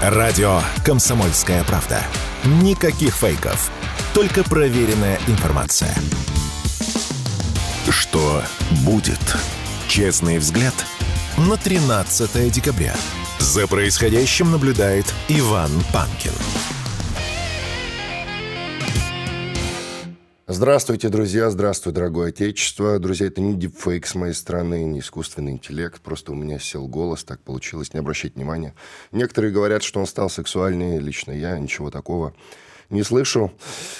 Радио «Комсомольская правда». Никаких фейков. Только проверенная информация. Что будет? Честный взгляд на 13 декабря. За происходящим наблюдает Иван Панкин. Здравствуйте, друзья, здравствуй, дорогое отечество. Друзья, это не дипфейк с моей стороны, не искусственный интеллект, просто у меня сел голос, так получилось, не обращайте внимания. Некоторые говорят, что он стал сексуальнее, лично я ничего такого не слышу.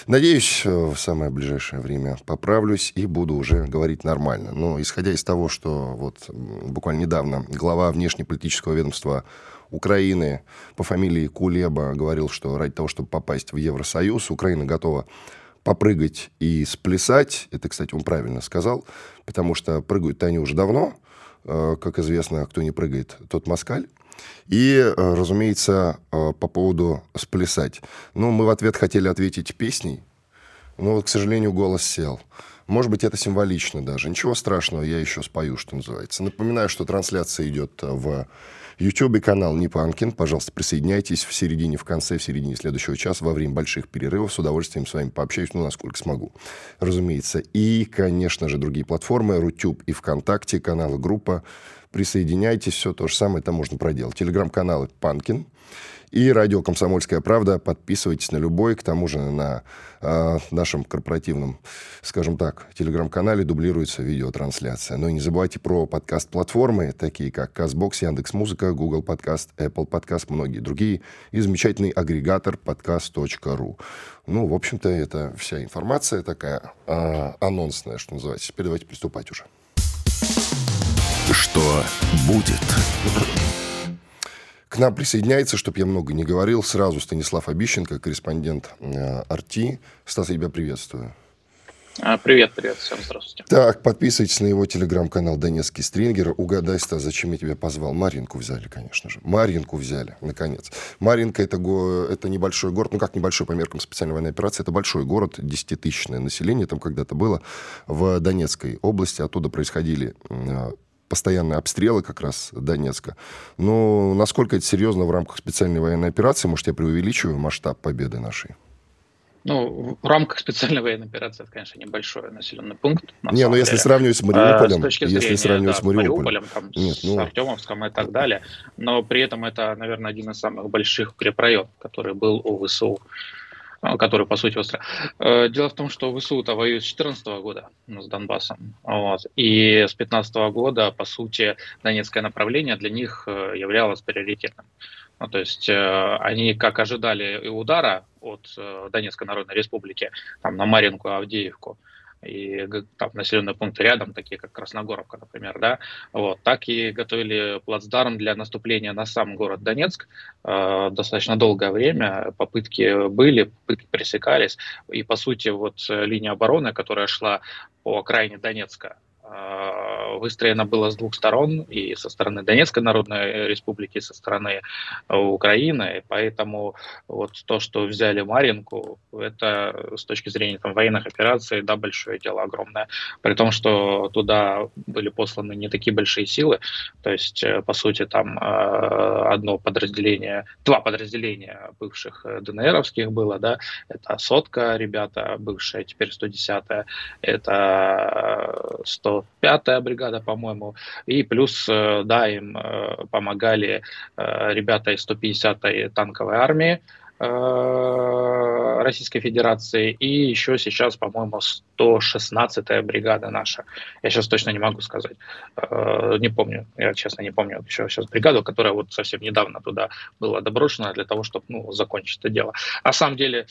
Надеюсь, в самое ближайшее время поправлюсь и буду уже говорить нормально. Но исходя из того, что вот буквально недавно глава внешнеполитического ведомства Украины по фамилии Кулеба говорил, что ради того, чтобы попасть в Евросоюз, Украина готова попрыгать и сплясать. Это, кстати, он правильно сказал, потому что прыгают-то они уже давно. Э, как известно, кто не прыгает, тот москаль. И, э, разумеется, э, по поводу сплясать. Ну, мы в ответ хотели ответить песней, но к сожалению, голос сел. Может быть, это символично даже. Ничего страшного, я еще спою, что называется. Напоминаю, что трансляция идет в YouTube канал Непанкин. Пожалуйста, присоединяйтесь в середине, в конце, в середине следующего часа во время больших перерывов. С удовольствием с вами пообщаюсь, ну, насколько смогу, разумеется. И, конечно же, другие платформы, Рутюб и ВКонтакте, каналы, группа. Присоединяйтесь, все то же самое там можно проделать. Телеграм-каналы Панкин и радио «Комсомольская правда». Подписывайтесь на любой. К тому же на э, нашем корпоративном, скажем так, телеграм-канале дублируется видеотрансляция. Но и не забывайте про подкаст-платформы, такие как CastBox, Яндекс.Музыка, Google Подкаст, Apple Подкаст, многие другие. И замечательный агрегатор подкаст.ру. Ну, в общем-то, это вся информация такая э, анонсная, что называется. Теперь давайте приступать уже. Что будет? К нам присоединяется, чтобы я много не говорил, сразу Станислав Обищенко, корреспондент э, Арти. Стас, я тебя приветствую. А, привет, привет, всем здравствуйте. Так, подписывайтесь на его телеграм-канал «Донецкий стрингер». Угадай, Стас, зачем я тебя позвал? Маринку взяли, конечно же. Маринку взяли, наконец. Маринка это, го... это небольшой город, ну как небольшой по меркам специальной военной операции, это большой город, десятитысячное население там когда-то было в Донецкой области. Оттуда происходили э, постоянные обстрелы как раз Донецка. Но насколько это серьезно в рамках специальной военной операции? Может, я преувеличиваю масштаб победы нашей? Ну, в рамках специальной военной операции это, конечно, небольшой населенный пункт. Не, ну если сравнивать с Мариуполем, а, с зрения, если сравнивать да, с Мариуполем, Мариуполем там, Нет, ну... с Артемовском и так далее, но при этом это, наверное, один из самых больших укрепрайонов, который был у ВСУ а, который, по сути, остро. Э, дело в том, что ВСУ-то воюет с 2014 года ну, с Донбассом. Вот. И с 2015 года, по сути, донецкое направление для них э, являлось приоритетным. Ну, то есть э, они как ожидали удара от Донецкой Народной Республики там, на Маринку, Авдеевку, и там населенные пункты рядом, такие как Красногоровка, например, да, вот, так и готовили плацдарм для наступления на сам город Донецк э, достаточно долгое время, попытки были, попытки пресекались, и по сути вот линия обороны, которая шла по окраине Донецка, выстроено было с двух сторон, и со стороны Донецкой Народной Республики, и со стороны э, Украины, поэтому вот то, что взяли Маринку, это с точки зрения там, военных операций, да, большое дело огромное, при том, что туда были посланы не такие большие силы, то есть, э, по сути, там э, одно подразделение, два подразделения бывших ДНРовских было, да, это сотка ребята, бывшая, теперь 110-я, это 100 105-я бригада, по-моему, и плюс, э, да, им э, помогали э, ребята из 150-й танковой армии, Российской Федерации, и еще сейчас, по-моему, 116-я бригада наша. Я сейчас точно не могу сказать. Не помню, я честно не помню еще сейчас бригаду, которая вот совсем недавно туда была доброшена для того, чтобы ну, закончить это дело. На самом деле,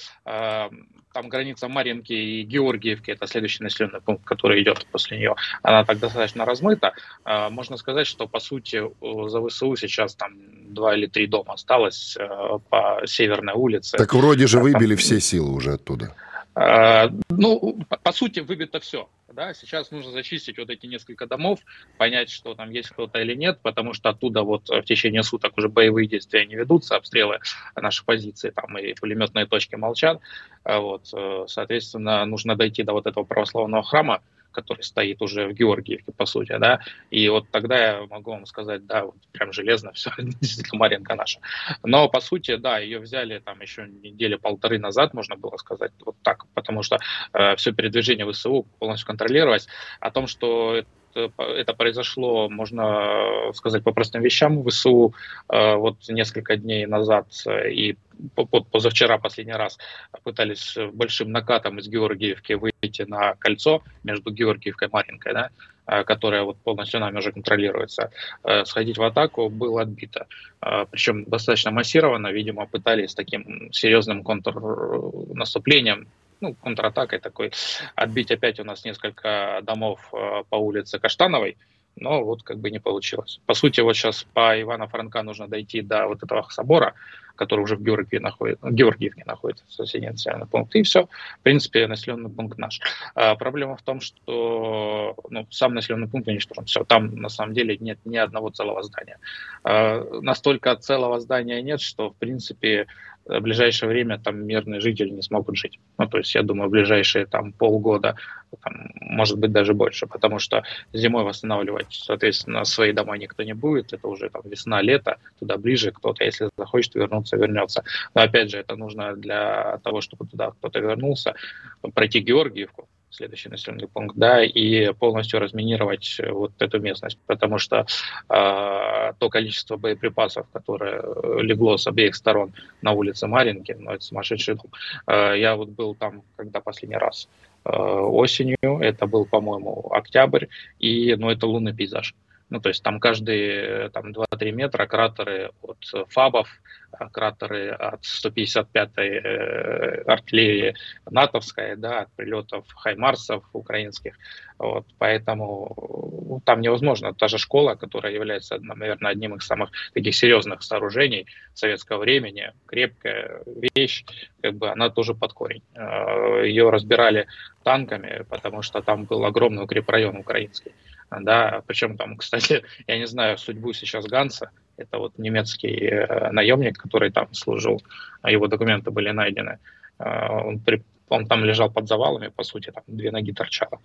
там граница Маринки и Георгиевки, это следующий населенный пункт, который идет после нее, она так достаточно размыта. А, можно сказать, что по сути за ВСУ сейчас там два или три дома осталось э, по Северной улице. Так вроде же выбили там... все силы уже оттуда. А, ну, по сути, выбито все. Да? Сейчас нужно зачистить вот эти несколько домов, понять, что там есть кто-то или нет, потому что оттуда вот в течение суток уже боевые действия не ведутся, обстрелы наших позиций, там и пулеметные точки молчат. А вот, э, соответственно, нужно дойти до вот этого православного храма, который стоит уже в Георгиевке, по сути, да, и вот тогда я могу вам сказать, да, вот прям железно все, действительно Маринка наша. Но, по сути, да, ее взяли там еще недели полторы назад, можно было сказать вот так, потому что э, все передвижение ВСУ полностью контролировать. О том, что это произошло, можно сказать, по простым вещам. ВСУ э, вот несколько дней назад и позавчера последний раз пытались большим накатом из Георгиевки выйти на кольцо между Георгиевкой и Маринкой, да, э, которая вот полностью нами уже контролируется, э, сходить в атаку было отбито. Причем достаточно массированно, видимо, пытались таким серьезным контрнаступлением ну, контратакой такой, отбить опять у нас несколько домов э, по улице Каштановой, но вот как бы не получилось. По сути, вот сейчас по Ивана Франка нужно дойти до вот этого собора, который уже в Георгиевке находится, Георгиевке находится, соседний населенный пункт, и все, в принципе, населенный пункт наш. А проблема в том, что ну, сам населенный пункт уничтожен, все, там на самом деле нет ни одного целого здания. А, настолько целого здания нет, что, в принципе, в ближайшее время там мирные жители не смогут жить. Ну, то есть, я думаю, в ближайшие там полгода, там, может быть, даже больше, потому что зимой восстанавливать, соответственно, свои дома никто не будет, это уже там весна, лето, туда ближе кто-то, если захочет вернуться, вернется. Но опять же, это нужно для того, чтобы туда кто-то вернулся, пройти Георгиевку, следующий населенный пункт, да, и полностью разминировать э, вот эту местность, потому что э, то количество боеприпасов, которое э, легло с обеих сторон на улице Маринки, ну, это сумасшедший дом. Э, я вот был там, когда последний раз э, осенью, это был, по-моему, октябрь, и, ну, это лунный пейзаж. Ну, то есть там каждые э, там, 2-3 метра кратеры от фабов, а, кратеры от 155-й э, артиллерии натовской, да, от прилетов хаймарсов украинских. Вот, поэтому ну, там невозможно. Та же школа, которая является, наверное, одним из самых таких серьезных сооружений советского времени, крепкая вещь, как бы она тоже под корень. Э, Ее разбирали танками, потому что там был огромный укрепрайон украинский да, причем там, кстати, я не знаю судьбу сейчас Ганса, это вот немецкий э, наемник, который там служил, а его документы были найдены. Э, он он там лежал под завалами, по сути, там две ноги торчало.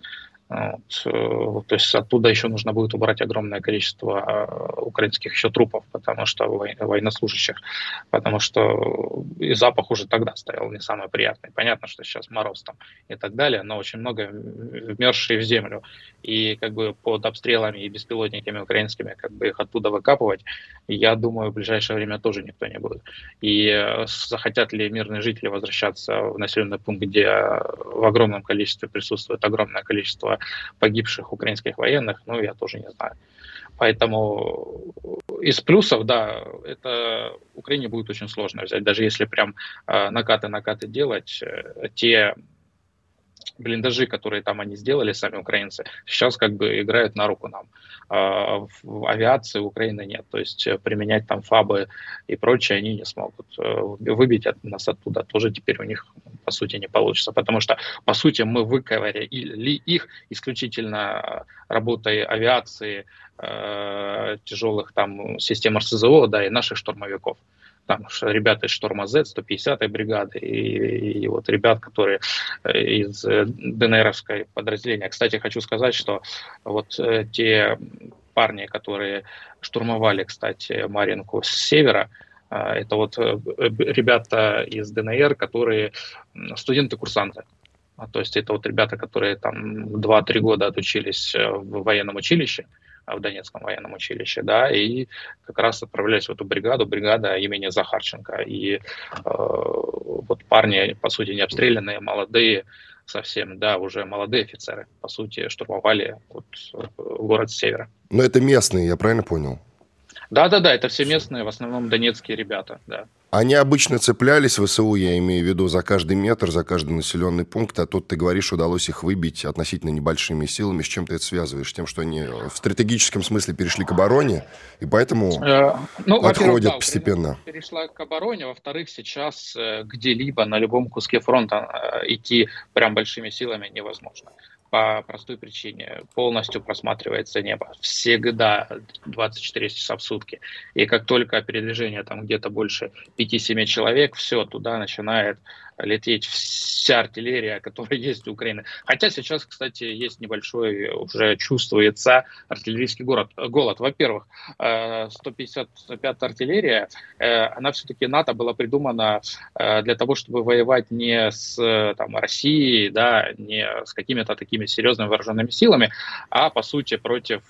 Вот. Э, то есть оттуда еще нужно будет убрать огромное количество э, украинских еще трупов, потому что военнослужащих, потому что и запах уже тогда стоял не самый приятный. Понятно, что сейчас мороз там и так далее, но очень много вмерзшие в землю. И как бы под обстрелами и беспилотниками украинскими как бы их оттуда выкапывать, я думаю, в ближайшее время тоже никто не будет. И э, захотят ли мирные жители возвращаться в населенный пункт, где в огромном количестве присутствует огромное количество погибших украинских военных, ну, я тоже не знаю. Поэтому из плюсов, да, это Украине будет очень сложно взять, даже если прям накаты-накаты делать, э, те блиндажи, которые там они сделали, сами украинцы, сейчас как бы играют на руку нам. А, в авиации Украины нет, то есть э, применять там фабы и прочее они не смогут. Э, выбить от нас оттуда тоже теперь у них по сути не получится, потому что по сути мы выковыряли их исключительно работой авиации, э, тяжелых там систем РСЗО, да, и наших штурмовиков там ребята из Шторма Z, 150-й бригады, и, и вот ребят, которые э, из э, ДНРовской подразделения. Кстати, хочу сказать, что вот э, те парни, которые штурмовали, кстати, Маринку с севера, это вот ребята из ДНР, которые студенты-курсанты. А, то есть это вот ребята, которые там 2-3 года отучились в военном училище, в Донецком военном училище, да, и как раз отправлялись в эту бригаду, бригада имени Захарченко. И э, вот парни, по сути, не обстрелянные, молодые, совсем, да, уже молодые офицеры, по сути, штурмовали вот город с севера. Но это местные, я правильно понял? Да-да-да, это все местные, в основном донецкие ребята, да. Они обычно цеплялись, в ВСУ, я имею в виду, за каждый метр, за каждый населенный пункт, а тут, ты говоришь, удалось их выбить относительно небольшими силами. С чем ты это связываешь? Тем, что они в стратегическом смысле перешли к обороне, и поэтому э, ну, отходят да, постепенно. Перешла к обороне, во-вторых, сейчас э, где-либо на любом куске фронта э, идти прям большими силами невозможно по простой причине. Полностью просматривается небо. Всегда 24 часа в сутки. И как только передвижение там где-то больше 5-7 человек, все, туда начинает лететь вся артиллерия, которая есть у Украины. Хотя сейчас, кстати, есть небольшой, уже чувствуется артиллерийский город, голод. Во-первых, 155-я э, артиллерия, э, она все-таки НАТО была придумана э, для того, чтобы воевать не с там, Россией, да, не с какими-то такими серьезными вооруженными силами, а по сути против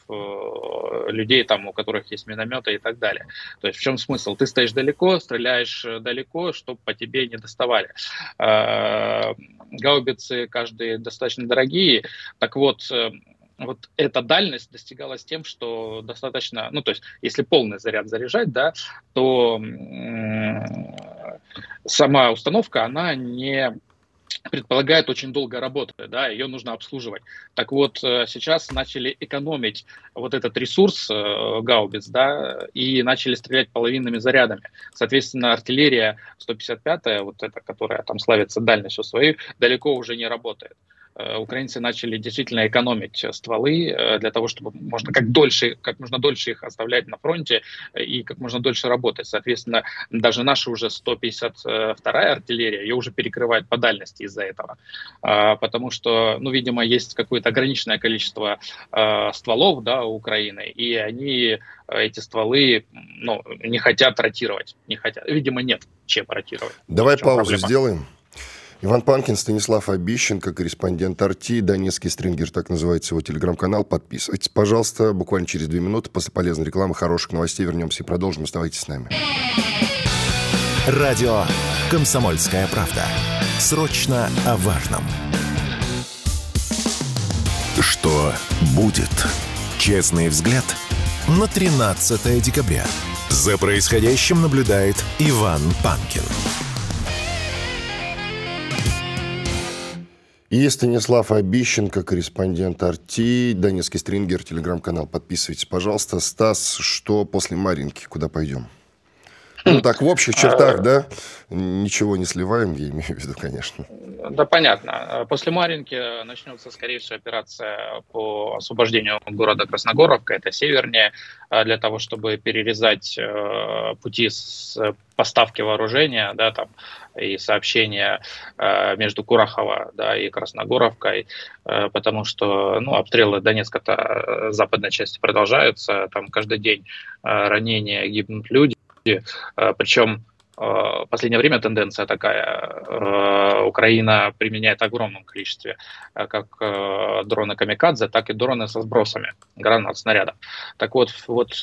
людей, там, у которых есть минометы и так далее. То есть в чем смысл? Ты стоишь далеко, стреляешь далеко, чтобы по тебе не доставали. Гаубицы каждые достаточно дорогие. Так вот, вот эта дальность достигалась тем, что достаточно, ну то есть если полный заряд заряжать, да, то сама установка, она не предполагает очень долго работы, да, ее нужно обслуживать. Так вот, э, сейчас начали экономить вот этот ресурс э, гаубиц, да, и начали стрелять половинными зарядами. Соответственно, артиллерия 155-я, вот эта, которая там славится дальностью своей, далеко уже не работает. Э, украинцы начали действительно экономить стволы э, для того, чтобы можно как дольше, как можно дольше их оставлять на фронте и как можно дольше работать. Соответственно, даже наша уже 152-я артиллерия, ее уже перекрывает по дальности из-за этого. А, потому что, ну, видимо, есть какое-то ограниченное количество э, стволов, да, у Украины, и они эти стволы, ну, не хотят ротировать, не хотят. Видимо, нет чем ротировать. Давай паузу проблема. сделаем. Иван Панкин, Станислав Обищенко, корреспондент Арти, Донецкий стрингер, так называется его телеграм-канал. Подписывайтесь, пожалуйста. Буквально через две минуты после полезной рекламы, хороших новостей вернемся и продолжим. Оставайтесь с нами. Радио «Комсомольская правда». Срочно о важном. Что будет? Честный взгляд на 13 декабря. За происходящим наблюдает Иван Панкин. И Станислав Обищенко, корреспондент Арти, Донецкий стрингер, телеграм-канал. Подписывайтесь, пожалуйста. Стас, что после Маринки? Куда пойдем? Ну, так, в общих чертах, да? Ничего не сливаем, я имею в виду, конечно. Да, понятно. После Маринки начнется, скорее всего, операция по освобождению города Красногоровка, это севернее, а, для того, чтобы перерезать э, пути с поставки вооружения, да, там, и сообщения э, между Курахово да, и Красногоровкой, э, потому что ну, обстрелы Донецка-то западной части продолжаются, там каждый день ранения, гибнут люди, Э, Причем э, в последнее время тенденция такая. Э, Украина применяет в огромном количестве как дроны камикадзе, так и дроны со сбросами гранат, снарядов. Так вот, вот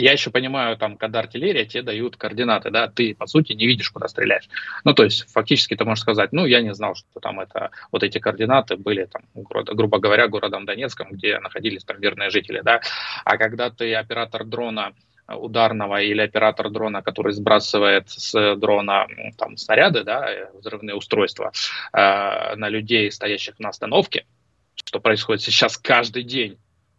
я еще понимаю, там, когда артиллерия, тебе дают координаты, да, ты, по сути, не видишь, куда стреляешь. Ну, то есть, фактически ты можешь сказать, ну, я не знал, что там это, вот эти координаты были, там, город, грубо говоря, городом Донецком, где находились там мирные жители, да. А когда ты оператор дрона, ударного или оператор дрона, который сбрасывает с дрона там, снаряды, да, взрывные устройства э, на людей, стоящих на остановке, что происходит сейчас каждый день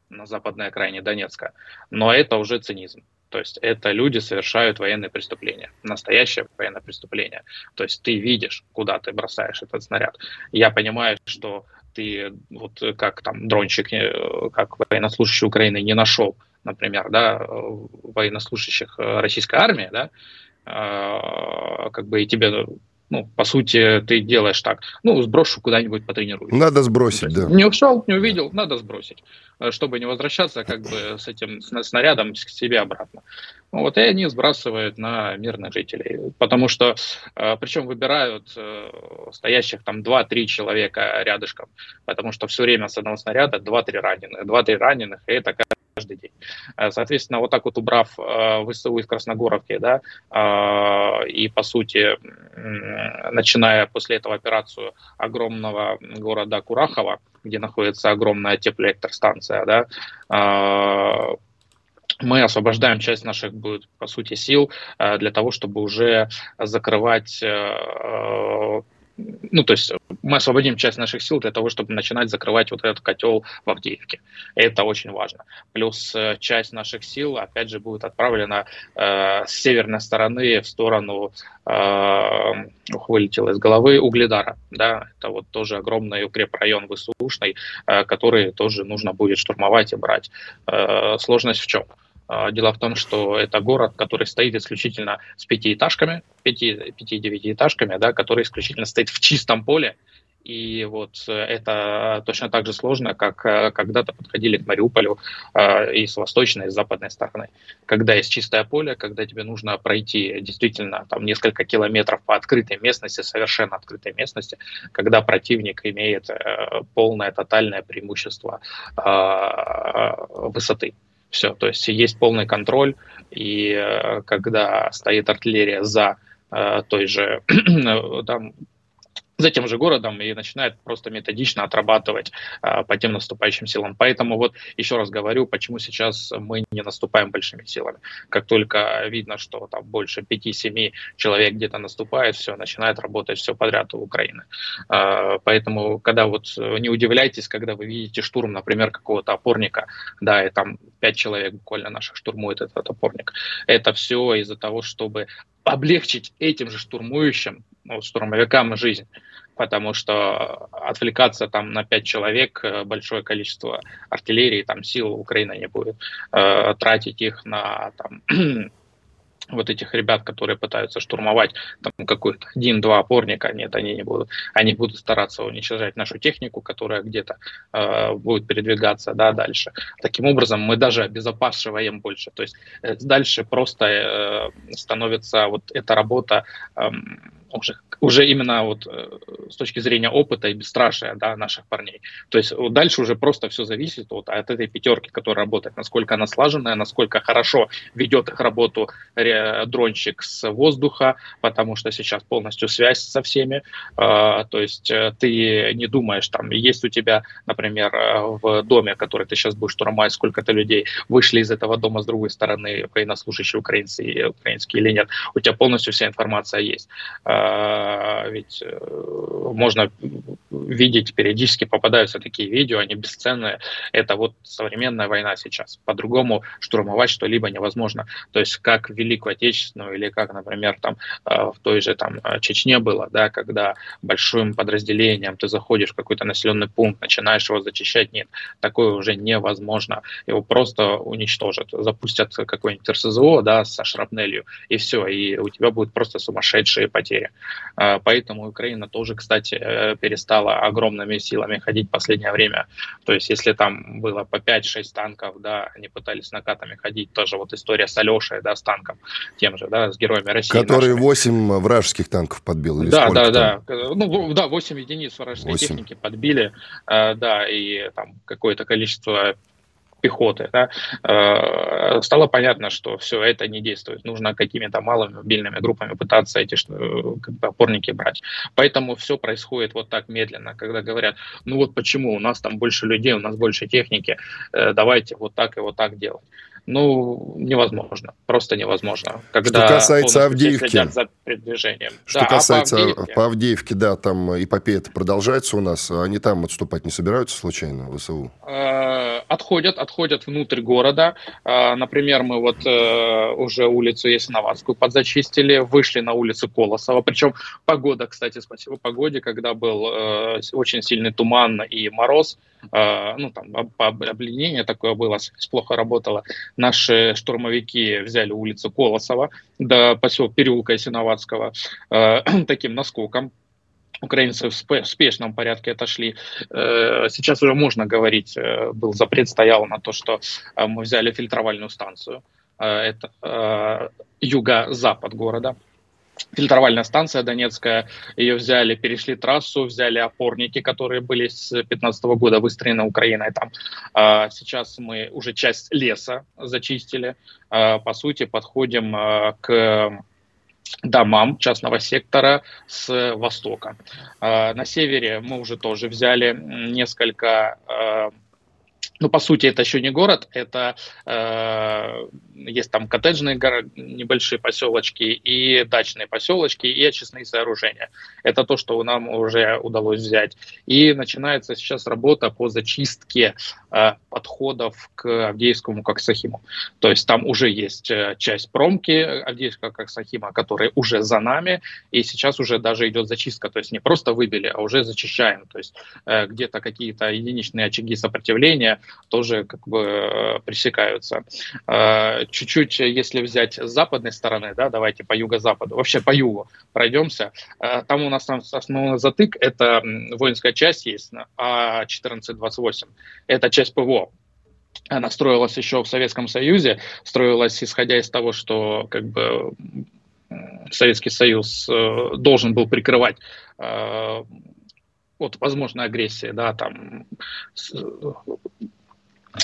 на западной окраине Донецка. Но это уже цинизм. То есть это люди совершают военные преступления, настоящее военное преступление. То есть ты видишь, куда ты бросаешь этот снаряд. Я понимаю, что ты вот как там дрончик, э, как военнослужащий Украины не нашел например, да, военнослужащих э, российской армии, да, а, как бы и тебе, ну, по сути, ты делаешь так, ну, сброшу куда-нибудь потренируюсь. Надо сбросить, да. Не ушел, не увидел, надо сбросить, э, чтобы не возвращаться как бы с этим снарядом к себе обратно. Вот, и они сбрасывают на мирных жителей. Потому что, э, причем выбирают стоящих там 2-3 человека рядышком, потому что все время с одного снаряда 2-3 раненых. 2-3 раненых, и это каждый день. Э, соответственно, вот так вот убрав э, ВСУ из Красногоровки, да, э, и по сути, начиная после этого операцию огромного города Курахова, где находится огромная теплоэлектростанция, да, мы освобождаем часть наших, будет, по сути, сил для того, чтобы уже закрывать ну, то есть мы освободим часть наших сил для того, чтобы начинать закрывать вот этот котел в Авдеевке. Это очень важно. Плюс э, часть наших сил, опять же, будет отправлена э, с северной стороны в сторону, э, ух, из головы, Угледара. Да? Это вот тоже огромный укрепрайон ВСУшный, э, который тоже нужно будет штурмовать и брать. Э, сложность в чем? Дело в том, что это город, который стоит исключительно с пятиэтажками, пяти-девятиэтажками, да, который исключительно стоит в чистом поле, и вот э, это точно так же сложно, как э, когда-то подходили к Мариуполю э, и с восточной, и с западной стороны. Когда есть чистое поле, когда тебе нужно пройти действительно там несколько километров по открытой местности, совершенно открытой местности, когда противник имеет полное, тотальное преимущество высоты. Все, то есть есть полный контроль, и когда стоит артиллерия за той же там, за тем же городом и начинает просто методично отрабатывать а, по тем наступающим силам. Поэтому вот еще раз говорю, почему сейчас мы не наступаем большими силами. Как только видно, что там больше 5-7 человек где-то наступает, все, начинает работать все подряд у Украины. А, поэтому, когда вот не удивляйтесь, когда вы видите штурм, например, какого-то опорника, да, и там 5 человек буквально наших штурмует этот опорник. Это все из-за того, чтобы облегчить этим же штурмующим, ну, штурмовикам жизнь потому что отвлекаться там на пять человек, э, большое количество артиллерии, там сил Украина не будет, э, тратить их на там, вот этих ребят, которые пытаются штурмовать там какой-то один-два опорника, нет, они не будут. Они будут стараться уничтожать нашу технику, которая где-то э, будет передвигаться да, дальше. Таким образом, мы даже обезопасиваем больше. То есть э, дальше просто э, становится вот эта работа э, уже, уже именно вот э, с точки зрения опыта и бесстрашия да, наших парней. То есть вот дальше уже просто все зависит вот от этой пятерки, которая работает, насколько она слаженная, насколько хорошо ведет их работу дрончик с воздуха, потому что сейчас полностью связь со всеми. А, то есть э, ты не думаешь, там есть у тебя, например, э, в доме, который ты сейчас будешь штурмовать, сколько-то людей вышли из этого дома с другой стороны, военнослужащие украинцы украинские или нет. У тебя полностью вся информация есть а, ведь э, можно видеть, периодически попадаются такие видео, они бесценные. Это вот современная война сейчас. По-другому штурмовать что-либо невозможно. То есть как Великую Отечественную или как, например, там э, в той же там э, Чечне было, да, когда большим подразделением ты заходишь в какой-то населенный пункт, начинаешь его зачищать, нет, такое уже невозможно. Его просто уничтожат, запустят какой-нибудь РСЗО, да, со шрапнелью, и все, и у тебя будут просто сумасшедшие потери. А, поэтому Украина тоже, кстати, э, перестала огромными силами ходить в последнее время. То есть если там было по 5-6 танков, да, они пытались накатами ходить, тоже вот история с Алешей, да, с танком, тем же, да, с героями России. Который нашими. 8 вражеских танков подбил, или Да, да, да. Ну, да, 8 единиц вражеской 8. техники подбили, э, да, и там какое-то количество пехоты, да, э, стало понятно, что все это не действует. Нужно какими-то малыми мобильными группами пытаться эти бы, опорники брать. Поэтому все происходит вот так медленно, когда говорят, ну вот почему у нас там больше людей, у нас больше техники, э, давайте вот так и вот так делать ну, невозможно, просто невозможно. Когда что касается Авдеевки, за передвижением. Что да, касается а по, Авдеевке? по Авдеевке, да, там эпопея продолжается у нас, они там отступать не собираются случайно, ВСУ? Э, отходят, отходят внутрь города. Э, например, мы вот э, уже улицу Ясиноватскую подзачистили, вышли на улицу Колосова, причем погода, кстати, спасибо погоде, когда был очень сильный туман и мороз, ну там обледенение такое было, плохо работало, Наши штурмовики взяли улицу Колосова до поселка переулка Ясиноватского э, таким наскоком украинцы в спешном порядке отошли. Э, сейчас уже можно говорить, э, был запрет стоял на то, что мы взяли фильтровальную станцию. Это юго-запад города фильтровальная станция Донецкая, ее взяли, перешли трассу, взяли опорники, которые были с 2015 года выстроены Украиной там. А сейчас мы уже часть леса зачистили. А, по сути, подходим а, к домам частного сектора с востока. А, на севере мы уже тоже взяли несколько ну, по сути, это еще не город, это э, есть там коттеджные горо- небольшие поселочки и дачные поселочки и очистные сооружения. Это то, что нам уже удалось взять. И начинается сейчас работа по зачистке э, подходов к Авдеевскому Коксахиму. То есть там уже есть э, часть промки Авдеевского Коксахима, которая уже за нами, и сейчас уже даже идет зачистка. То есть не просто выбили, а уже зачищаем. То есть э, где-то какие-то единичные очаги сопротивления, тоже как бы пресекаются. Чуть-чуть, если взять с западной стороны, да, давайте по юго-западу, вообще по югу пройдемся, там у нас основной затык, это воинская часть есть, А1428, это часть ПВО, она строилась еще в Советском Союзе, строилась исходя из того, что как бы Советский Союз э, должен был прикрывать э, от возможной агрессии, да, там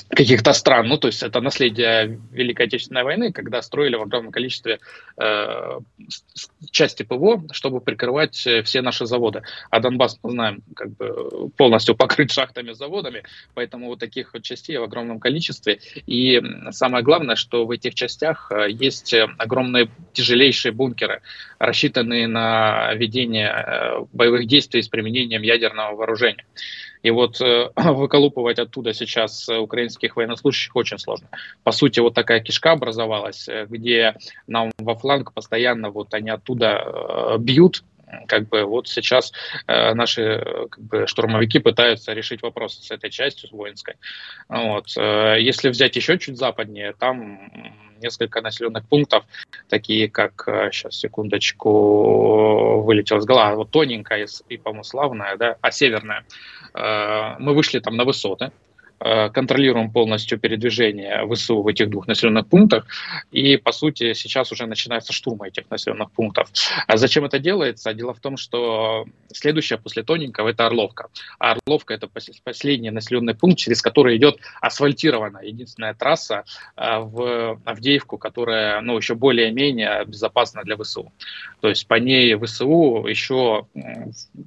каких-то стран. Ну, то есть это наследие Великой Отечественной войны, когда строили в огромном количестве э, части ПВО, чтобы прикрывать э, все наши заводы. А Донбасс, мы знаем, как бы полностью покрыт шахтами, заводами, поэтому вот таких вот частей в огромном количестве. И самое главное, что в этих частях э, есть огромные тяжелейшие бункеры, рассчитанные на ведение э, боевых действий с применением ядерного вооружения. И вот э, выколупывать оттуда сейчас э, украинских военнослужащих очень сложно. По сути, вот такая кишка образовалась, где нам во фланг постоянно вот они оттуда бьют, как бы вот сейчас э, наши как бы, штурмовики пытаются решить вопрос с этой частью, с воинской. Вот. Э, если взять еще чуть западнее, там несколько населенных пунктов, такие как, сейчас, э, секундочку, вылетел с головы, вот тоненькая и, по-моему, славная, да, а северная. Э, мы вышли там на высоты, контролируем полностью передвижение ВСУ в этих двух населенных пунктах. И, по сути, сейчас уже начинается штурм этих населенных пунктов. А зачем это делается? Дело в том, что следующее после Тоненького – это Орловка. А Орловка – это последний населенный пункт, через который идет асфальтированная единственная трасса э, в Авдеевку, которая ну, еще более-менее безопасна для ВСУ. То есть по ней ВСУ еще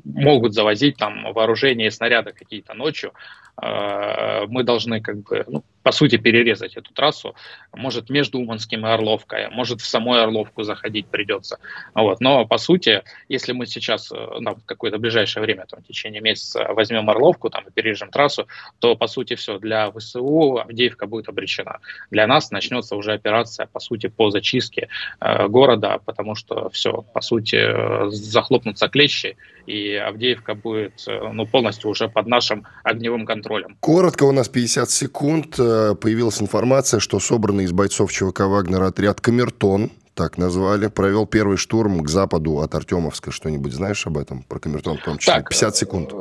могут завозить там вооружение и снаряды какие-то ночью, Э, мы должны как бы, ну, по сути, перерезать эту трассу. Может, между Уманским и Орловкой, может, в самой Орловку заходить придется. Вот. Но, по сути, если мы сейчас э, на какое-то ближайшее время, там, в течение месяца возьмем Орловку там, и перережем трассу, то, по сути, все, для ВСУ Авдеевка будет обречена. Для нас начнется уже операция, по сути, по зачистке э, города, потому что все, по сути, захлопнутся клещи, и Авдеевка будет э, ну, полностью уже под нашим огневым контролем. Коротко, у нас 50 секунд. Э, появилась информация, что собранный из бойцов ЧВК «Вагнер» отряд «Камертон», так назвали, провел первый штурм к западу от Артемовска. Что-нибудь знаешь об этом? Про Камертон в том числе? Так, 50 секунд.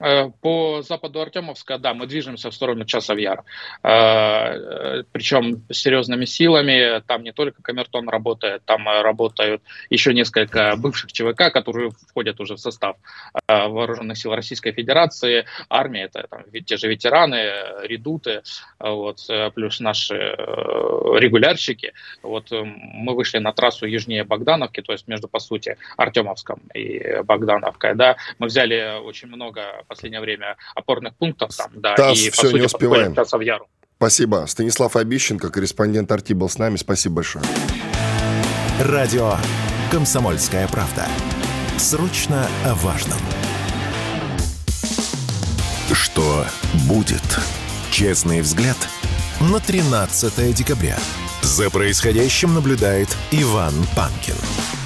Э, Э, по западу Артемовска, да, мы движемся в сторону Часов Яр. Э, Причем серьезными силами. Там не только Камертон работает, там работают еще несколько бывших ЧВК, которые входят уже в состав э, Вооруженных сил Российской Федерации. Армия, это там, те же ветераны, редуты, вот, плюс наши регулярщики. Вот мы вышли на трассу южнее Богдановки, то есть между, по сути, Артемовском и Богдановкой. Да. Мы взяли очень много последнее время опорных пунктов там, да, Стас, и, все, по сути, не успеваем. Часов Яру. Спасибо. Станислав Обищенко, корреспондент Арти, был с нами. Спасибо большое. Радио «Комсомольская правда». Срочно о важном. Что будет? Честный взгляд на 13 декабря. За происходящим наблюдает Иван Панкин.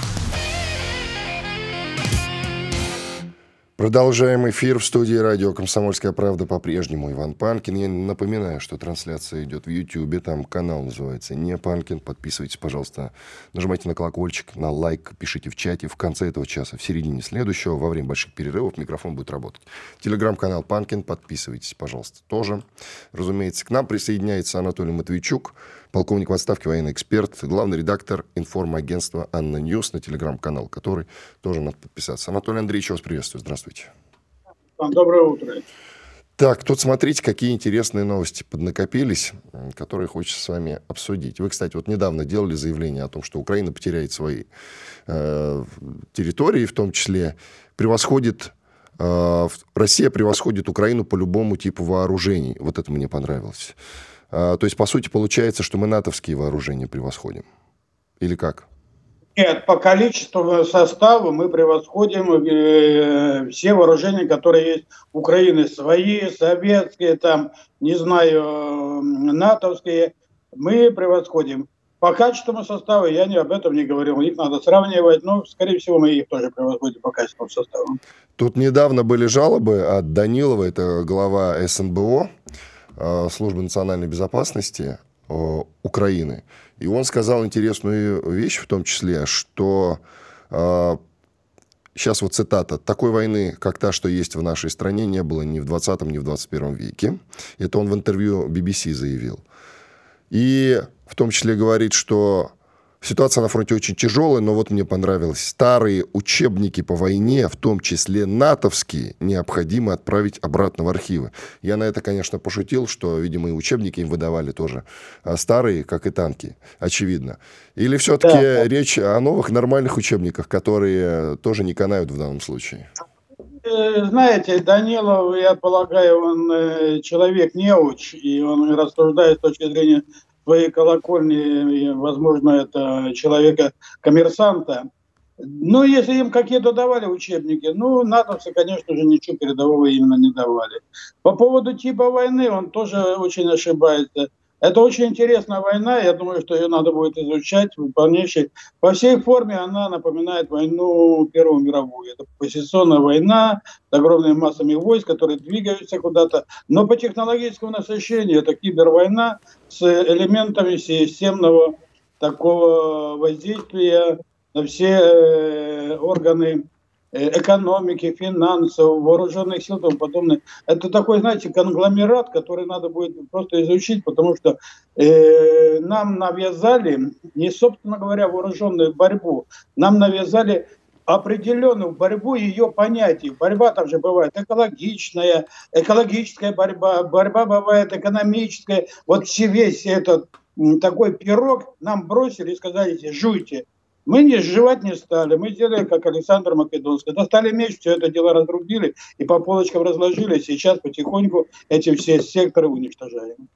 Продолжаем эфир в студии радио «Комсомольская правда» по-прежнему. Иван Панкин. Я напоминаю, что трансляция идет в YouTube. Там канал называется «Не Панкин». Подписывайтесь, пожалуйста. Нажимайте на колокольчик, на лайк, пишите в чате. В конце этого часа, в середине следующего, во время больших перерывов микрофон будет работать. Телеграм-канал «Панкин». Подписывайтесь, пожалуйста, тоже. Разумеется, к нам присоединяется Анатолий Матвейчук полковник в отставке, военный эксперт, главный редактор информагентства «Анна Ньюс» на телеграм-канал, который тоже надо подписаться. Анатолий Андреевич, вас приветствую. Здравствуйте. Доброе утро. Так, тут смотрите, какие интересные новости поднакопились, которые хочется с вами обсудить. Вы, кстати, вот недавно делали заявление о том, что Украина потеряет свои э, территории, в том числе превосходит э, Россия превосходит Украину по любому типу вооружений. Вот это мне понравилось. А, то есть, по сути, получается, что мы натовские вооружения превосходим. Или как? Нет, по количеству состава мы превосходим э, все вооружения, которые есть у Украины. Свои, советские, там, не знаю, натовские. Мы превосходим. По качеству состава я не об этом не говорил. Их надо сравнивать, но, скорее всего, мы их тоже превосходим по качеству состава. Тут недавно были жалобы от Данилова, это глава СНБО, службы национальной безопасности э, Украины. И он сказал интересную вещь, в том числе, что сейчас вот цитата, такой войны, как та, что есть в нашей стране, не было ни в 20 ни в 21 веке. Это он в интервью BBC заявил. И в том числе говорит, что Ситуация на фронте очень тяжелая, но вот мне понравилось. Старые учебники по войне, в том числе натовские, необходимо отправить обратно в архивы. Я на это, конечно, пошутил, что, видимо, и учебники им выдавали тоже а старые, как и танки, очевидно. Или все-таки да. речь о новых нормальных учебниках, которые тоже не канают в данном случае? Э, знаете, Данилов, я полагаю, он э, человек неуч, и он рассуждает с точки зрения своей колокольни, возможно, это человека-коммерсанта. Ну, если им какие-то давали учебники, ну, натовцы, конечно же, ничего передового именно не давали. По поводу типа войны он тоже очень ошибается. Это очень интересная война, я думаю, что ее надо будет изучать полнейшей. По всей форме она напоминает войну Первую мировую. Это позиционная война с огромными массами войск, которые двигаются куда-то. Но по технологическому насыщению это кибервойна с элементами системного такого воздействия на все э, органы экономики, финансов, вооруженных сил и тому подобное. Это такой, знаете, конгломерат, который надо будет просто изучить, потому что э, нам навязали, не, собственно говоря, вооруженную борьбу, нам навязали определенную борьбу ее понятий. Борьба там же бывает экологичная, экологическая борьба, борьба бывает экономическая. Вот все весь этот такой пирог нам бросили и сказали, жуйте. Мы не сживать не стали, мы сделали, как Александр Македонский. Достали меч, все это дело разрубили и по полочкам разложили. Сейчас потихоньку эти все секторы уничтожаем.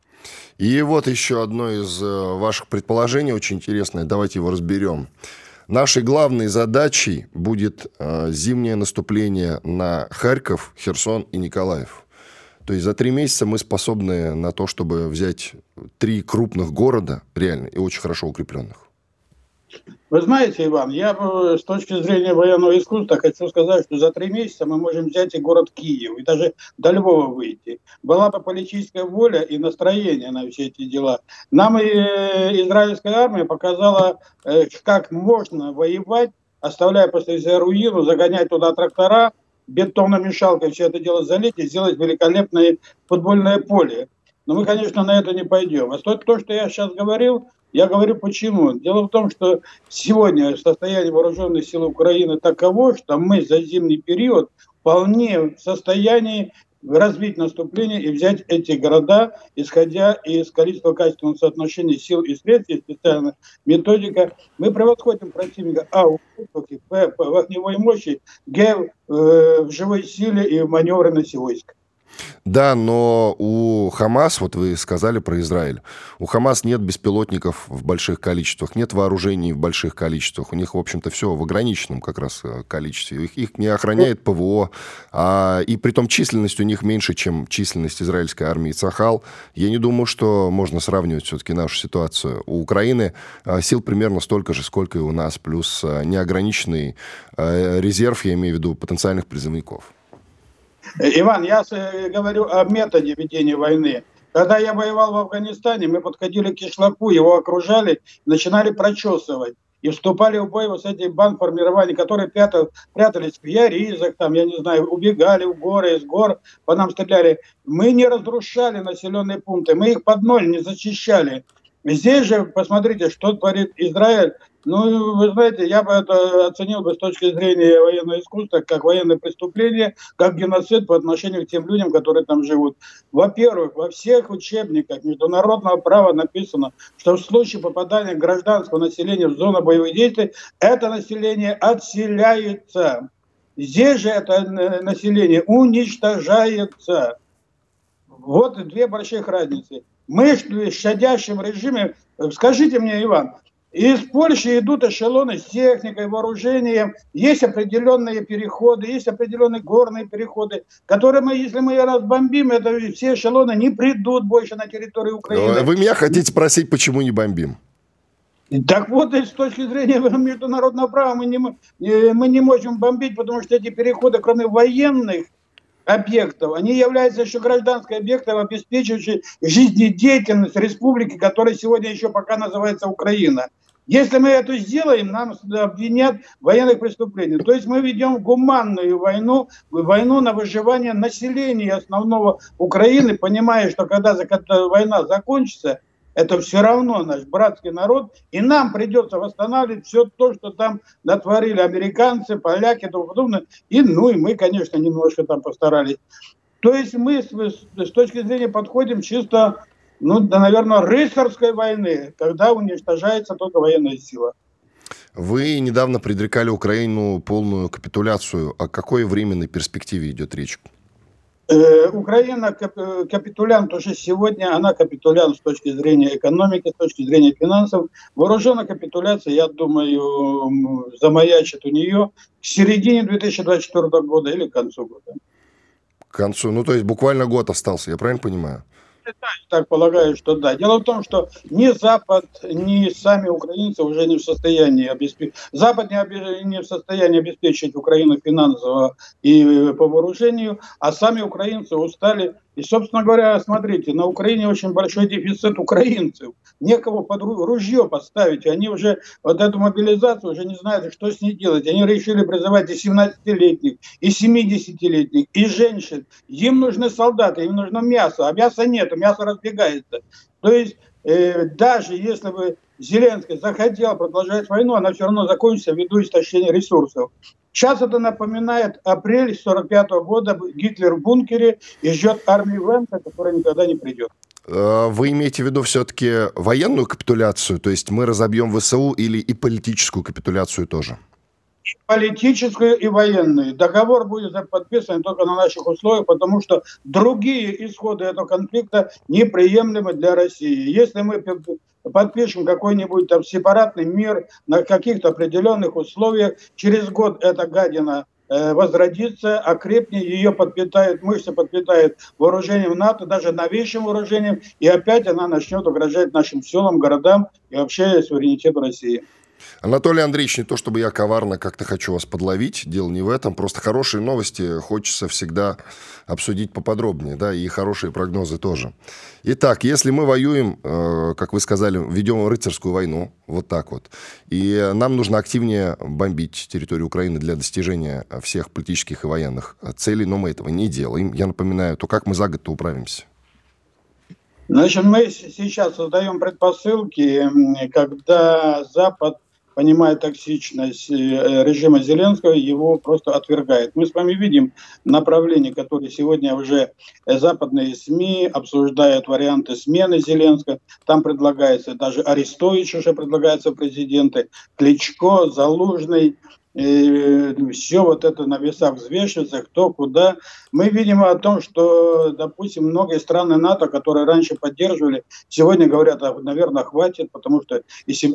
И вот еще одно из э, ваших предположений очень интересное. Давайте его разберем. Нашей главной задачей будет э, зимнее наступление на Харьков, Херсон и Николаев. То есть за три месяца мы способны на то, чтобы взять три крупных города, реально, и очень хорошо укрепленных. Вы знаете, Иван, я с точки зрения военного искусства хочу сказать, что за три месяца мы можем взять и город Киев, и даже до Львова выйти. Была бы политическая воля и настроение на все эти дела. Нам и э, израильская армия показала, э, как можно воевать, оставляя после себя руину, загонять туда трактора, бетономешалкой все это дело залить и сделать великолепное футбольное поле. Но мы, конечно, на это не пойдем. А то, то что я сейчас говорил, я говорю почему. Дело в том, что сегодня состояние вооруженных сил Украины таково, что мы за зимний период вполне в состоянии развить наступление и взять эти города, исходя из количества качественного соотношения сил и средств, и специальная методика. Мы превосходим противника А в Б в огневой мощи, Г э, в живой силе и в маневренности войск. Да, но у Хамас, вот вы сказали про Израиль, у Хамас нет беспилотников в больших количествах, нет вооружений в больших количествах. У них, в общем-то, все в ограниченном как раз э, количестве. Их, их не охраняет ПВО, а, и при том численность у них меньше, чем численность израильской армии Цахал. Я не думаю, что можно сравнивать все-таки нашу ситуацию. У Украины а, сил примерно столько же, сколько и у нас, плюс а, неограниченный а, резерв, я имею в виду потенциальных призывников. Иван, я говорю о методе ведения войны. Когда я воевал в Афганистане, мы подходили к кишлаку, его окружали, начинали прочесывать. И вступали в бой вот с этим бандформированием, которые прятал, прятались в Яризах, там, я не знаю, убегали в горы, из гор, по нам стреляли. Мы не разрушали населенные пункты, мы их под ноль не зачищали. Здесь же, посмотрите, что творит Израиль. Ну, вы знаете, я бы это оценил бы с точки зрения военного искусства, как военное преступление, как геноцид по отношению к тем людям, которые там живут. Во-первых, во всех учебниках международного права написано, что в случае попадания гражданского населения в зону боевых действий, это население отселяется. Здесь же это население уничтожается. Вот две больших разницы. Мы в щадящем режиме, скажите мне, Иван, из Польши идут эшелоны с техникой, вооружением, есть определенные переходы, есть определенные горные переходы, которые мы, если мы разбомбим, это все эшелоны не придут больше на территорию Украины. Вы меня хотите спросить, почему не бомбим? Так вот, с точки зрения международного права мы не, мы не можем бомбить, потому что эти переходы, кроме военных, объектов, они являются еще гражданской объектом, обеспечивающей жизнедеятельность республики, которая сегодня еще пока называется Украина. Если мы это сделаем, нам обвинят в военных преступлениях. То есть мы ведем гуманную войну, войну на выживание населения основного Украины, понимая, что когда война закончится, это все равно наш братский народ, и нам придется восстанавливать все то, что там натворили американцы, поляки и тому подобное. И, ну, и мы, конечно, немножко там постарались. То есть мы с, с точки зрения подходим чисто ну, да, наверное, рыцарской войны, когда уничтожается только военная сила. Вы недавно предрекали Украину полную капитуляцию. О какой временной перспективе идет речь? Э, Украина капитулянт уже сегодня, она капитулянт с точки зрения экономики, с точки зрения финансов. Вооруженная капитуляция, я думаю, замаячит у нее к середине 2024 года или к концу года. К концу, ну то есть буквально год остался, я правильно понимаю? Так полагаю, что да. Дело в том, что ни Запад, ни сами украинцы уже не в состоянии обеспечить. Запад не, не в состоянии обеспечить Украину финансово и по вооружению, а сами украинцы устали и, собственно говоря, смотрите, на Украине очень большой дефицит украинцев. Некого под ружье поставить. Они уже вот эту мобилизацию уже не знают, что с ней делать. Они решили призывать и 17-летних, и 70-летних, и женщин. Им нужны солдаты, им нужно мясо, а мяса нет, мясо разбегается. То есть э, даже если бы Зеленский захотел продолжать войну, она все равно закончится ввиду истощения ресурсов. Сейчас это напоминает апрель 45 года, Гитлер в бункере и ждет армию Венца, которая никогда не придет. Э, вы имеете в виду все-таки военную капитуляцию, то есть мы разобьем ВСУ или и политическую капитуляцию тоже? политическую и военную. Договор будет подписан только на наших условиях, потому что другие исходы этого конфликта неприемлемы для России. Если мы подпишем какой-нибудь там сепаратный мир на каких-то определенных условиях, через год эта гадина э, возродится, окрепнет, ее подпитает, мышцы подпитает вооружением НАТО, даже новейшим вооружением, и опять она начнет угрожать нашим селам, городам и вообще суверенитету России. Анатолий Андреевич, не то чтобы я коварно как-то хочу вас подловить, дело не в этом, просто хорошие новости хочется всегда обсудить поподробнее, да, и хорошие прогнозы тоже. Итак, если мы воюем, э, как вы сказали, ведем рыцарскую войну, вот так вот, и нам нужно активнее бомбить территорию Украины для достижения всех политических и военных целей, но мы этого не делаем, я напоминаю, то как мы за год-то управимся? Значит, мы сейчас создаем предпосылки, когда Запад понимая токсичность э, режима Зеленского, его просто отвергает. Мы с вами видим направление, которое сегодня уже западные СМИ обсуждают варианты смены Зеленского. Там предлагается даже Арестович уже предлагается президенты, Кличко, Залужный, и все вот это на весах взвешивается, кто куда. Мы видим о том, что, допустим, многие страны НАТО, которые раньше поддерживали, сегодня говорят, а, наверное, хватит, потому что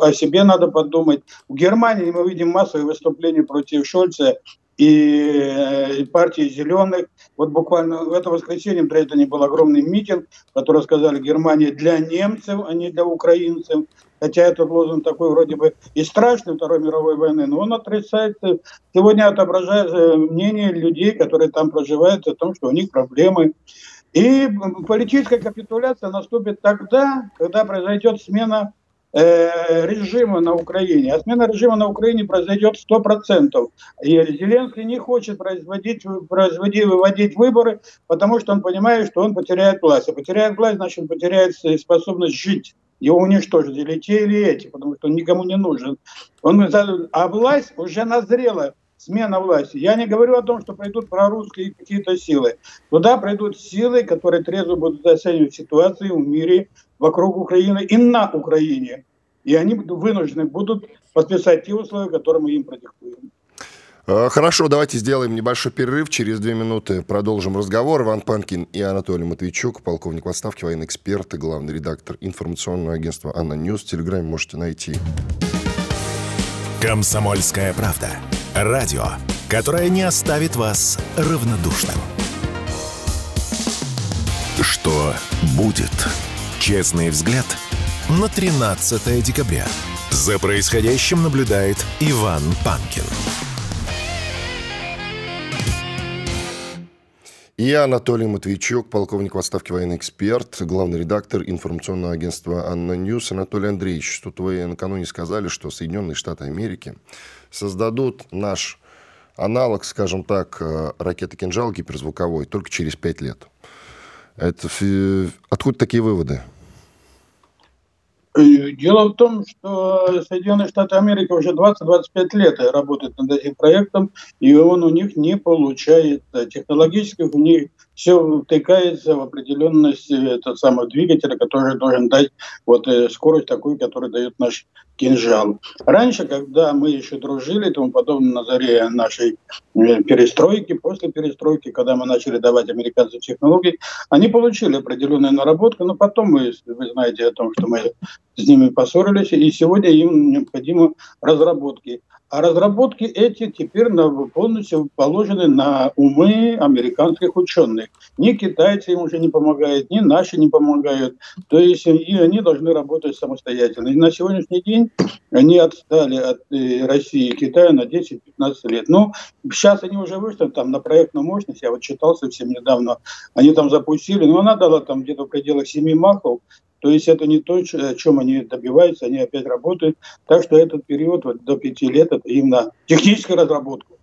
о себе надо подумать. В Германии мы видим массовые выступления против Шольца и э, партии зеленых. Вот буквально в это воскресенье в Дрездене был огромный митинг, который сказали Германия для немцев, а не для украинцев хотя этот лозунг такой вроде бы и страшный Второй мировой войны, но он отрицает, сегодня отображает мнение людей, которые там проживают, о том, что у них проблемы. И политическая капитуляция наступит тогда, когда произойдет смена э, режима на Украине. А смена режима на Украине произойдет 100%. И Зеленский не хочет производить, производить, выводить выборы, потому что он понимает, что он потеряет власть. А потеряет власть, значит, он потеряет способность жить его уничтожили, те или эти, потому что он никому не нужен. Он, а власть уже назрела, смена власти. Я не говорю о том, что придут прорусские какие-то силы. Туда придут силы, которые трезво будут оценивать ситуацию в мире вокруг Украины и на Украине. И они вынуждены будут подписать те условия, которые мы им продиктуем. Э, хорошо, давайте сделаем небольшой перерыв. Через две минуты продолжим разговор. Иван Панкин и Анатолий Матвейчук, полковник в отставке, военный эксперт и главный редактор информационного агентства «Анна Ньюс». В Телеграме можете найти. «Комсомольская правда». Радио, которое не оставит вас равнодушным. Что будет? Честный взгляд на 13 декабря. За происходящим наблюдает Иван Панкин. И Анатолий Матвейчук, полковник в отставке военный эксперт, главный редактор информационного агентства «Анна Ньюс». Анатолий Андреевич, тут вы накануне сказали, что Соединенные Штаты Америки создадут наш аналог, скажем так, э, ракеты «Кинжал» гиперзвуковой только через пять лет. Это, откуда такие выводы? Э, дело в том, что Соединенные Штаты Америки уже 20-25 лет работают над этим проектом, и он у них не получает технологических, у них все втыкается в определенность этот самый двигателя, который должен дать вот э, скорость такую, которую дает наш кинжал. Раньше, когда мы еще дружили и тому подобное на заре нашей э, перестройки, после перестройки, когда мы начали давать американцам технологии, они получили определенную наработку, но потом мы, вы знаете о том, что мы с ними поссорились, и сегодня им необходимы разработки. А разработки эти теперь полностью положены на умы американских ученых. Ни китайцы им уже не помогают, ни наши не помогают. То есть и они должны работать самостоятельно. И на сегодняшний день они отстали от э, России и Китая на 10-15 лет. Ну, сейчас они уже вышли там на проектную мощность. Я вот читал совсем недавно. Они там запустили, но она дала там где-то в пределах 7 махов. То есть это не то, о чем они добиваются, они опять работают. Так что этот период вот, до пяти лет это именно техническая разработка.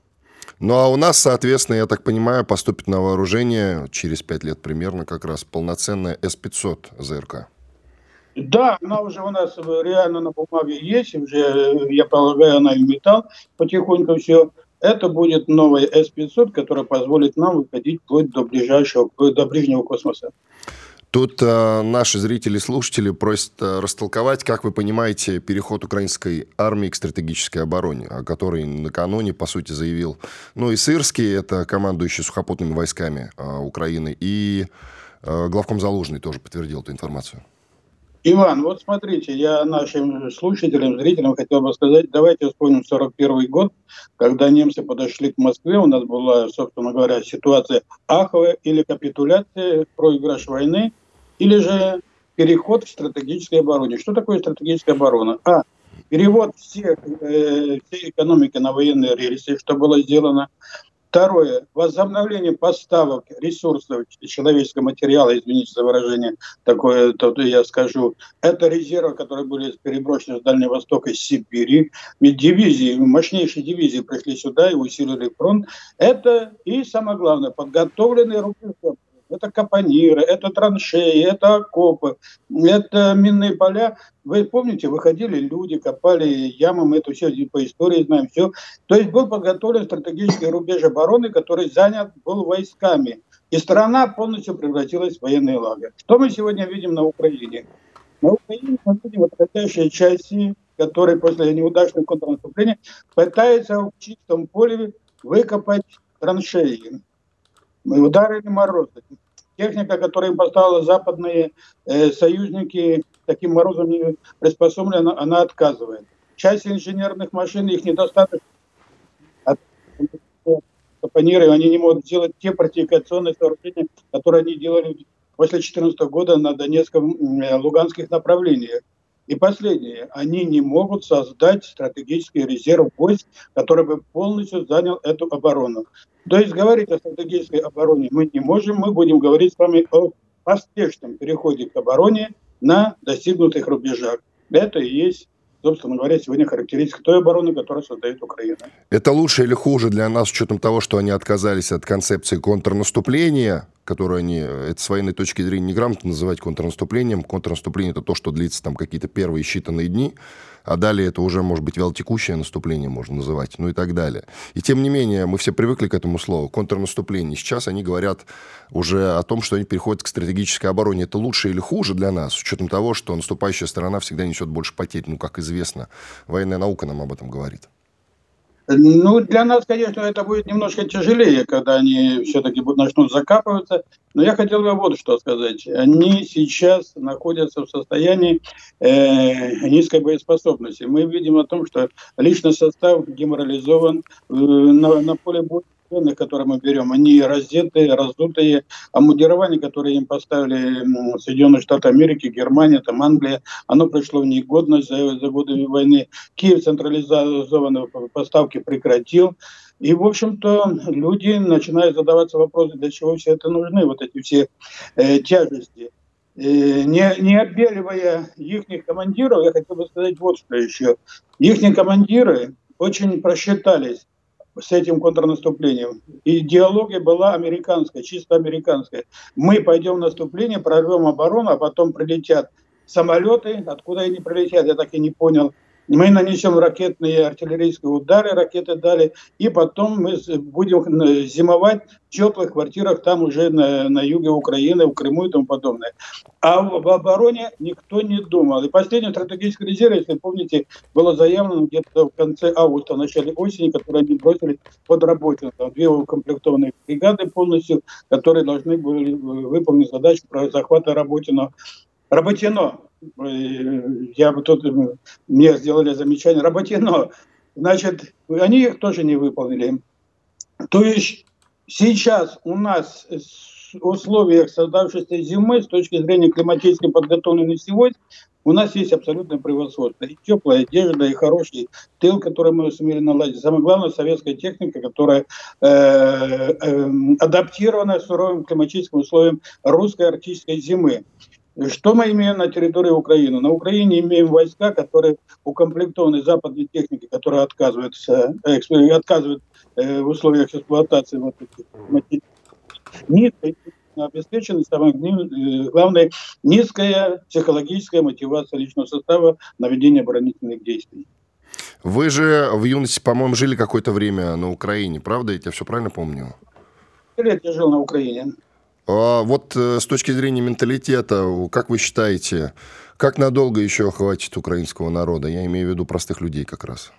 Ну а у нас, соответственно, я так понимаю, поступит на вооружение через пять лет примерно как раз полноценная С-500 ЗРК. Да, она уже у нас реально на бумаге есть, уже, я полагаю, она и металл потихоньку все. Это будет новая С-500, которая позволит нам выходить вплоть до ближайшего, до ближнего космоса. Тут э, наши зрители и слушатели просят э, растолковать, как вы понимаете, переход украинской армии к стратегической обороне, о которой накануне, по сути, заявил, ну, и Сырский, это командующий сухопутными войсками э, Украины, и э, главком Залужный тоже подтвердил эту информацию. Иван, вот смотрите, я нашим слушателям, зрителям хотел бы сказать, давайте вспомним 41 год, когда немцы подошли к Москве, у нас была, собственно говоря, ситуация аховая или капитуляция, проигрыш войны, или же переход к стратегической обороне. Что такое стратегическая оборона? А, перевод всех, э, всей экономики на военные рельсы, что было сделано. Второе. Возобновление поставок ресурсов человеческого материала, извините за выражение, такое то я скажу. Это резервы, которые были переброшены с Дальнего Востока, из Сибири. Ведь дивизии, мощнейшие дивизии пришли сюда и усилили фронт. Это и, самое главное, подготовленные рубежи это капониры, это траншеи, это окопы, это минные поля. Вы помните, выходили люди, копали ямы, мы это все по истории знаем, все. То есть был подготовлен стратегический рубеж обороны, который занят был войсками. И страна полностью превратилась в военный лагерь. Что мы сегодня видим на Украине? На Украине мы видим отходящие части, которые после неудачного контрнаступления пытаются в чистом поле выкопать траншеи. Мы ударили морозы. Техника, которую им поставили западные э, союзники, таким морозом не приспособлена, она отказывает. Часть инженерных машин, их недостаточно. Капониры, они не могут сделать те противокационные сооружения, которые они делали после 2014 года на Донецком, э, Луганских направлениях. И последнее, они не могут создать стратегический резерв войск, который бы полностью занял эту оборону. То есть говорить о стратегической обороне мы не можем, мы будем говорить с вами о поспешном переходе к обороне на достигнутых рубежах. Это и есть собственно говоря, сегодня характеристика той обороны, которую создает Украина. Это лучше или хуже для нас с учетом того, что они отказались от концепции контрнаступления, которую они, это с военной точки зрения неграмотно называть контрнаступлением. Контрнаступление – это то, что длится там какие-то первые считанные дни, а далее это уже, может быть, вялотекущее наступление можно называть, ну и так далее. И тем не менее, мы все привыкли к этому слову, контрнаступление. Сейчас они говорят уже о том, что они переходят к стратегической обороне. Это лучше или хуже для нас, с учетом того, что наступающая сторона всегда несет больше потерь. Ну, как известно, военная наука нам об этом говорит. Ну, для нас, конечно, это будет немножко тяжелее, когда они все-таки начнут закапываться. Но я хотел бы вот что сказать. Они сейчас находятся в состоянии э, низкой боеспособности. Мы видим о том, что личный состав деморализован э, на, на поле боя военных, которые мы берем, они раздетые, раздутые, а мудирование, которое им поставили Соединенные Штаты Америки, Германия, там Англия, оно пришло в негодность за, за годы войны. Киев централизованные поставки прекратил. И, в общем-то, люди начинают задаваться вопросом, для чего все это нужны, вот эти все э, тяжести. Э, не, не обеливая их командиров, я хотел бы сказать вот что еще. Их командиры очень просчитались с этим контрнаступлением. Идеология была американская, чисто американская. Мы пойдем в наступление, прорвем оборону, а потом прилетят самолеты, откуда они прилетят, я так и не понял. Мы нанесем ракетные артиллерийские удары, ракеты дали, и потом мы будем зимовать в теплых квартирах там уже на, на юге Украины, в Крыму и тому подобное. А в, в обороне никто не думал. И последний стратегический резерв, если помните, было заявлено где-то в конце августа, в начале осени, которые они бросили под работу. Две укомплектованные бригады полностью, которые должны были выполнить задачу про захвата Работино. Работино я бы тут, мне сделали замечание, Работино, значит, они их тоже не выполнили. То есть сейчас у нас условиях создавшейся зимы, с точки зрения климатической подготовленности войск, у нас есть абсолютное превосходство. И теплая одежда, и хороший тыл, который мы сумели наладить. Самое главное, советская техника, которая э, э, адаптирована суровым климатическим условиям русской арктической зимы. Что мы имеем на территории Украины? На Украине имеем войска, которые укомплектованы западной техникой, которая отказывается, э, отказывает э, в условиях эксплуатации вот этих низкой обеспеченность, самое э, главное, низкая психологическая мотивация личного состава на ведение оборонительных действий. Вы же в юности, по-моему, жили какое-то время на Украине, правда? Я тебя все правильно помню? Лет я жил на Украине. А вот э, с точки зрения менталитета, как вы считаете, как надолго еще хватит украинского народа? Я имею в виду простых людей как раз.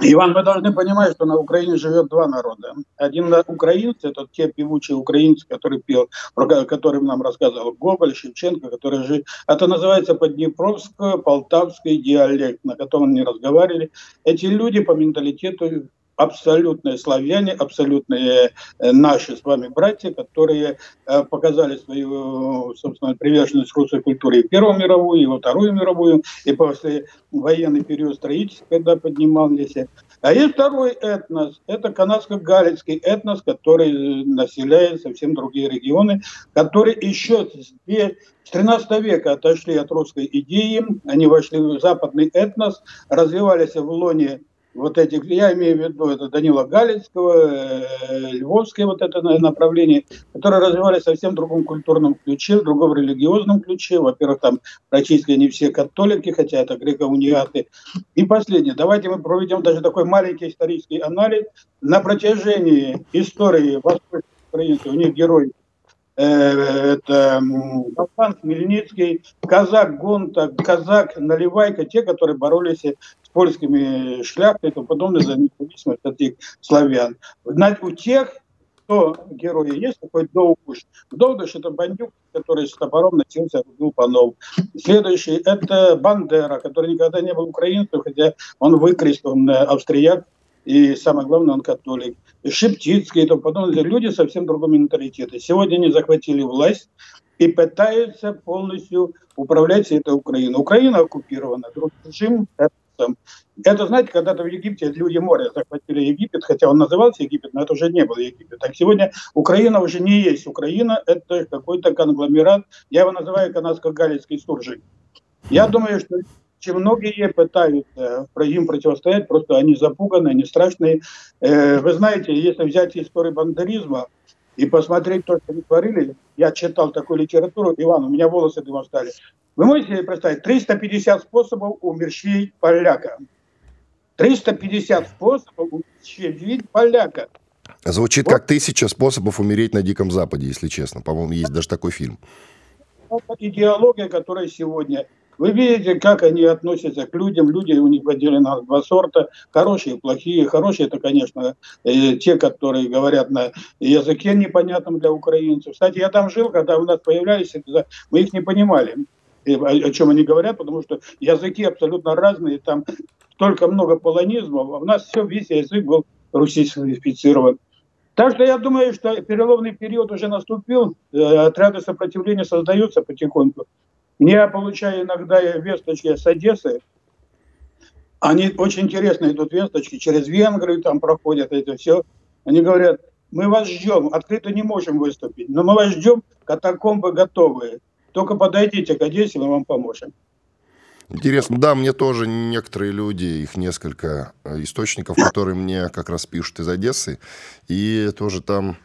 Иван, вы должны понимать, что на Украине живет два народа. Один украинцы, это те певучие украинцы, которые пел, про которым нам рассказывал Гоголь, Шевченко, которые жили. Это называется поднепровско-полтавский диалект, на котором они разговаривали. Эти люди по менталитету абсолютные славяне, абсолютные э, наши с вами братья, которые э, показали свою, собственно, приверженность русской культуре и Первую мировую, и во Вторую мировую, и после военный период строительства, когда поднимались. А есть второй этнос, это канадско-галицкий этнос, который населяет совсем другие регионы, которые еще с 13 века отошли от русской идеи, они вошли в западный этнос, развивались в лоне вот этих, я имею в виду это Данила Галицкого, э, Львовское вот это направление, которые развивались совсем другом культурном ключе, в другом религиозном ключе. Во-первых, там практически не все католики, хотя это греко-униаты. И последнее, давайте мы проведем даже такой маленький исторический анализ. На протяжении истории восточной Украины, у них герой э, это Балкан, Хмельницкий, казак Гонта, казак Наливайка, те, которые боролись польскими шляхтой и тому подобное за независимость от этих славян. У тех, кто герои есть, такой Доуш. Доуш это бандюк, который с топором носился был панов. Следующий это Бандера, который никогда не был украинцем, хотя он выкрестил австрияк, и самое главное, он католик. И Шептицкий и тому подобное. Люди совсем другого менталитета. Сегодня они захватили власть и пытаются полностью управлять этой Украиной. Украина оккупирована, друг режим. Это, знаете, когда-то в Египте люди моря захватили Египет, хотя он назывался Египет, но это уже не был Египет. Так сегодня Украина уже не есть Украина, это какой-то конгломерат, я его называю канадско-галицкий суржик. Я думаю, что чем многие пытаются им противостоять, просто они запуганы, они страшные. Вы знаете, если взять историю бандеризма и посмотреть то, что они творили, я читал такую литературу, Иван, у меня волосы дымом стали. Вы можете себе представить, 350 способов умерщвить поляка. 350 способов умерщвить поляка. Звучит вот. как тысяча способов умереть на Диком Западе, если честно. По-моему, есть даже такой фильм. Это идеология, которая сегодня... Вы видите, как они относятся к людям. Люди у них поделены на два сорта. Хорошие плохие. Хорошие это, конечно, э, те, которые говорят на языке непонятном для украинцев. Кстати, я там жил, когда у нас появлялись, мы их не понимали о чем они говорят, потому что языки абсолютно разные, там столько много полонизмов, а у нас все, весь язык был русифицирован. Так что я думаю, что переломный период уже наступил, э, отряды сопротивления создаются потихоньку. Я получаю иногда весточки с Одессы, Они очень интересно идут весточки, через Венгрию там проходят это все. Они говорят, мы вас ждем, открыто не можем выступить, но мы вас ждем, катакомбы готовые. Только подойдите к Одессе, мы вам поможем. Интересно, да, мне тоже некоторые люди, их несколько э, источников, которые мне как раз пишут из Одессы, и тоже там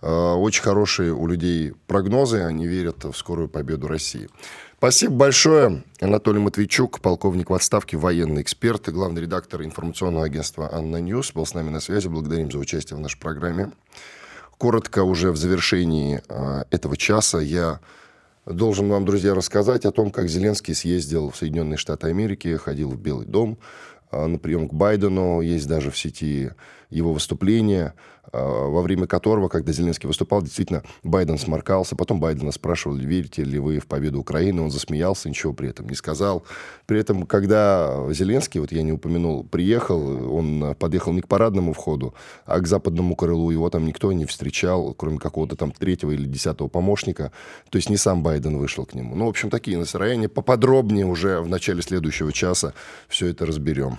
э, очень хорошие у людей прогнозы, они верят в скорую победу России. Спасибо большое. Анатолий Матвейчук, полковник в отставке, военный эксперт и главный редактор информационного агентства «ANNA News» был с нами на связи. Благодарим за участие в нашей программе. Коротко уже в завершении э, этого часа я должен вам, друзья, рассказать о том, как Зеленский съездил в Соединенные Штаты Америки, ходил в Белый дом э, на прием к Байдену. Есть даже в сети его выступление. А, во время которого, когда Зеленский выступал, действительно Байден сморкался. Потом Байдена спрашивали, верите ли вы в победу Украины. Он засмеялся, ничего при этом не сказал. При этом, когда Зеленский, вот я не упомянул, приехал, он подъехал не к парадному входу, а к западному крылу. Его там никто не встречал, кроме какого-то там третьего или десятого помощника. То есть не сам Байден вышел к нему. Ну, в общем, такие настроения. Поподробнее уже в начале следующего часа все это разберем.